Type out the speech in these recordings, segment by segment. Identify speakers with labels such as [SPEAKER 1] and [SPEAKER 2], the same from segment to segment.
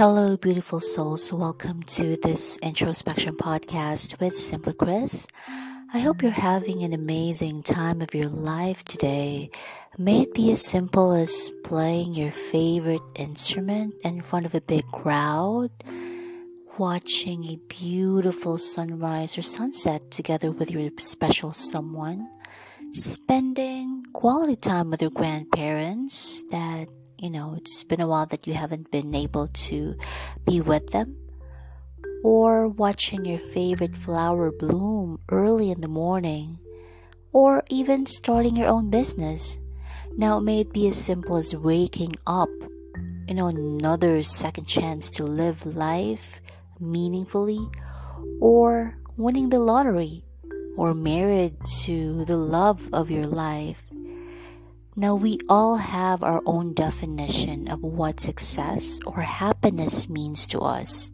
[SPEAKER 1] Hello, beautiful souls. Welcome to this introspection podcast with Simply Chris. I hope you're having an amazing time of your life today. May it be as simple as playing your favorite instrument in front of a big crowd, watching a beautiful sunrise or sunset together with your special someone, spending quality time with your grandparents that you know, it's been a while that you haven't been able to be with them, or watching your favorite flower bloom early in the morning, or even starting your own business. Now, it may it be as simple as waking up, you know, another second chance to live life meaningfully, or winning the lottery, or married to the love of your life now, we all have our own definition of what success or happiness means to us.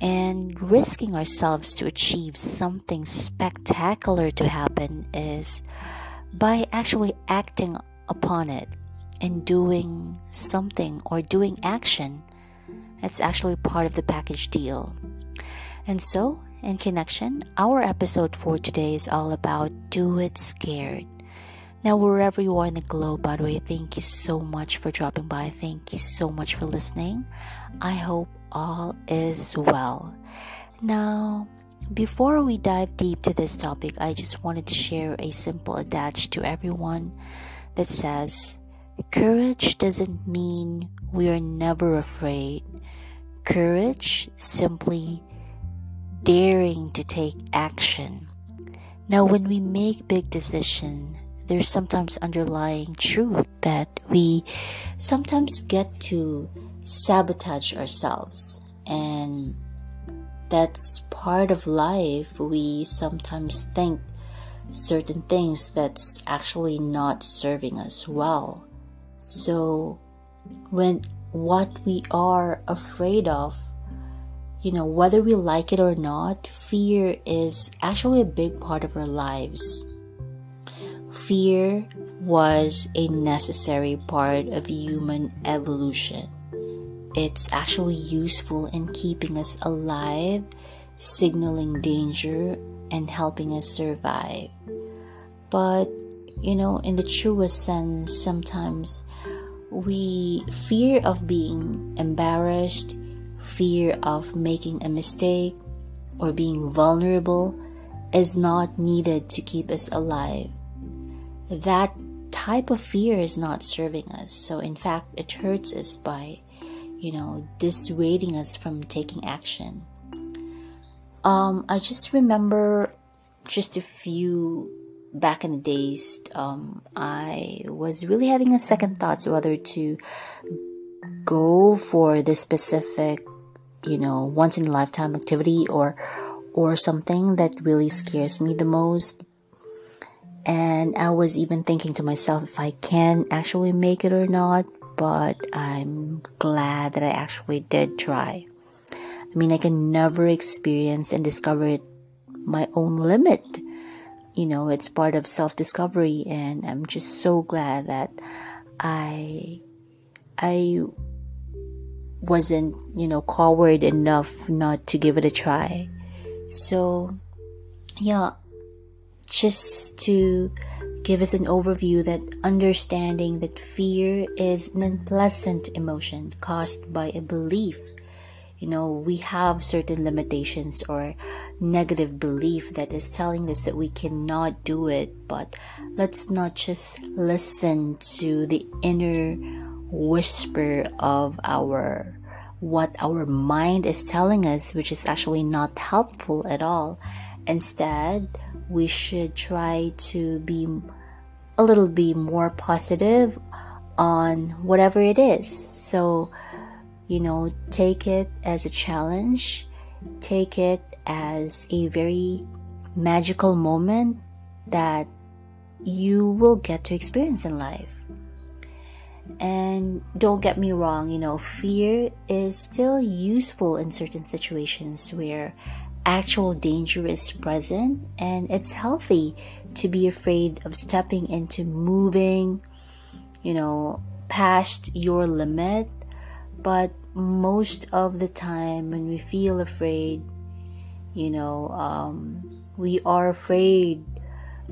[SPEAKER 1] And risking ourselves to achieve something spectacular to happen is by actually acting upon it and doing something or doing action. That's actually part of the package deal. And so, in connection, our episode for today is all about do it scared. Now, wherever you are in the globe, by the way, thank you so much for dropping by. Thank you so much for listening. I hope all is well. Now, before we dive deep to this topic, I just wanted to share a simple adage to everyone that says, Courage doesn't mean we are never afraid. Courage simply daring to take action. Now, when we make big decisions, there's sometimes underlying truth that we sometimes get to sabotage ourselves. And that's part of life. We sometimes think certain things that's actually not serving us well. So when what we are afraid of you know whether we like it or not fear is actually a big part of our lives Fear was a necessary part of human evolution. It's actually useful in keeping us alive, signaling danger, and helping us survive. But, you know, in the truest sense, sometimes we fear of being embarrassed, fear of making a mistake, or being vulnerable is not needed to keep us alive that type of fear is not serving us. So, in fact, it hurts us by, you know, dissuading us from taking action. Um, I just remember just a few back in the days, um, I was really having a second thoughts whether to go for this specific, you know, once in a lifetime activity or or something that really scares me the most and I was even thinking to myself if I can actually make it or not, but I'm glad that I actually did try. I mean, I can never experience and discover my own limit. You know, it's part of self discovery, and I'm just so glad that I I wasn't, you know, coward enough not to give it a try. So, yeah, just to give us an overview that understanding that fear is an unpleasant emotion caused by a belief. You know we have certain limitations or negative belief that is telling us that we cannot do it but let's not just listen to the inner whisper of our what our mind is telling us which is actually not helpful at all instead we should try to be a little bit more positive on whatever it is. So, you know, take it as a challenge, take it as a very magical moment that you will get to experience in life. And don't get me wrong, you know, fear is still useful in certain situations where actual danger is present and it's healthy to be afraid of stepping into moving you know past your limit but most of the time when we feel afraid, you know, um, we are afraid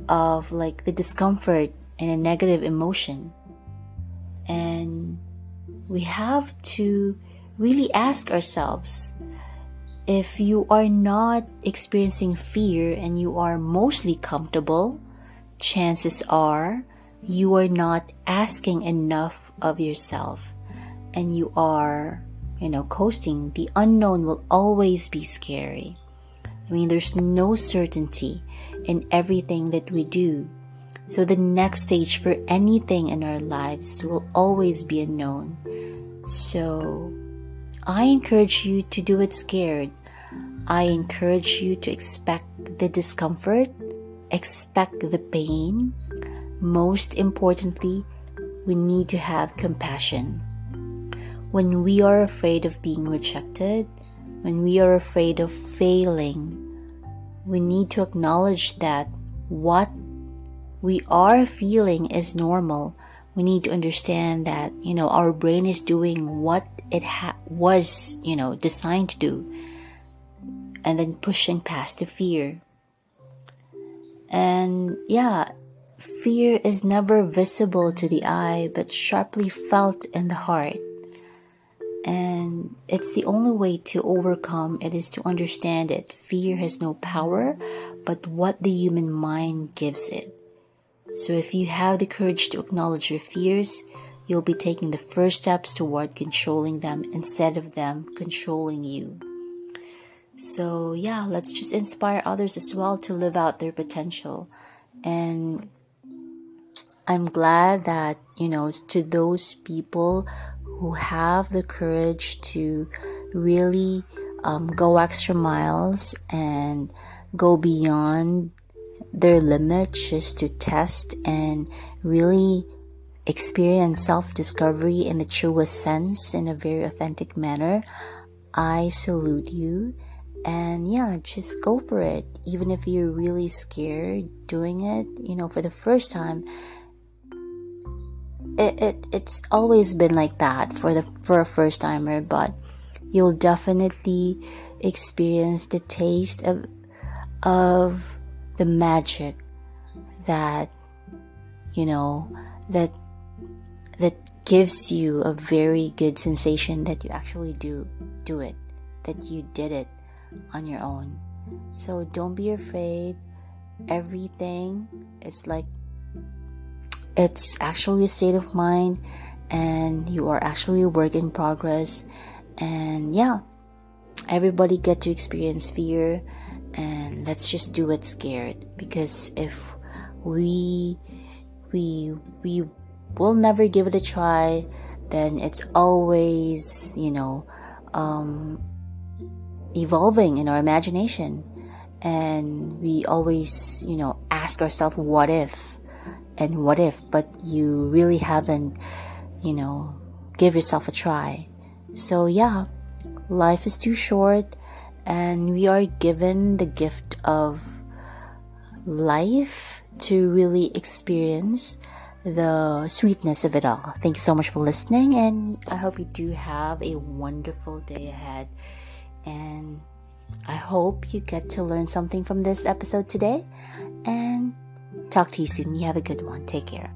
[SPEAKER 1] of like the discomfort and a negative emotion. And we have to really ask ourselves if you are not experiencing fear and you are mostly comfortable, chances are you are not asking enough of yourself and you are, you know, coasting. The unknown will always be scary. I mean, there's no certainty in everything that we do. So the next stage for anything in our lives will always be unknown. So I encourage you to do it scared. I encourage you to expect the discomfort, expect the pain. Most importantly, we need to have compassion. When we are afraid of being rejected, when we are afraid of failing, we need to acknowledge that what we are feeling is normal. We need to understand that, you know, our brain is doing what it ha- was, you know, designed to do. And then pushing past the fear. And yeah, fear is never visible to the eye, but sharply felt in the heart. And it's the only way to overcome it is to understand it. Fear has no power, but what the human mind gives it. So if you have the courage to acknowledge your fears, you'll be taking the first steps toward controlling them instead of them controlling you. So, yeah, let's just inspire others as well to live out their potential. And I'm glad that, you know, to those people who have the courage to really um, go extra miles and go beyond their limits just to test and really experience self discovery in the truest sense in a very authentic manner. I salute you. And yeah, just go for it. Even if you're really scared doing it, you know, for the first time, it, it it's always been like that for the for a first timer but you'll definitely experience the taste of of the magic that you know that that gives you a very good sensation that you actually do do it that you did it on your own. So don't be afraid. Everything is like it's actually a state of mind and you are actually a work in progress. And yeah everybody get to experience fear and let's just do it scared because if we we we will never give it a try then it's always you know um, evolving in our imagination. And we always you know ask ourselves what if? And what if, but you really haven't, you know, give yourself a try. So, yeah, life is too short, and we are given the gift of life to really experience the sweetness of it all. Thank you so much for listening, and I hope you do have a wonderful day ahead. And I hope you get to learn something from this episode today. And Talk to you soon. You have a good one. Take care.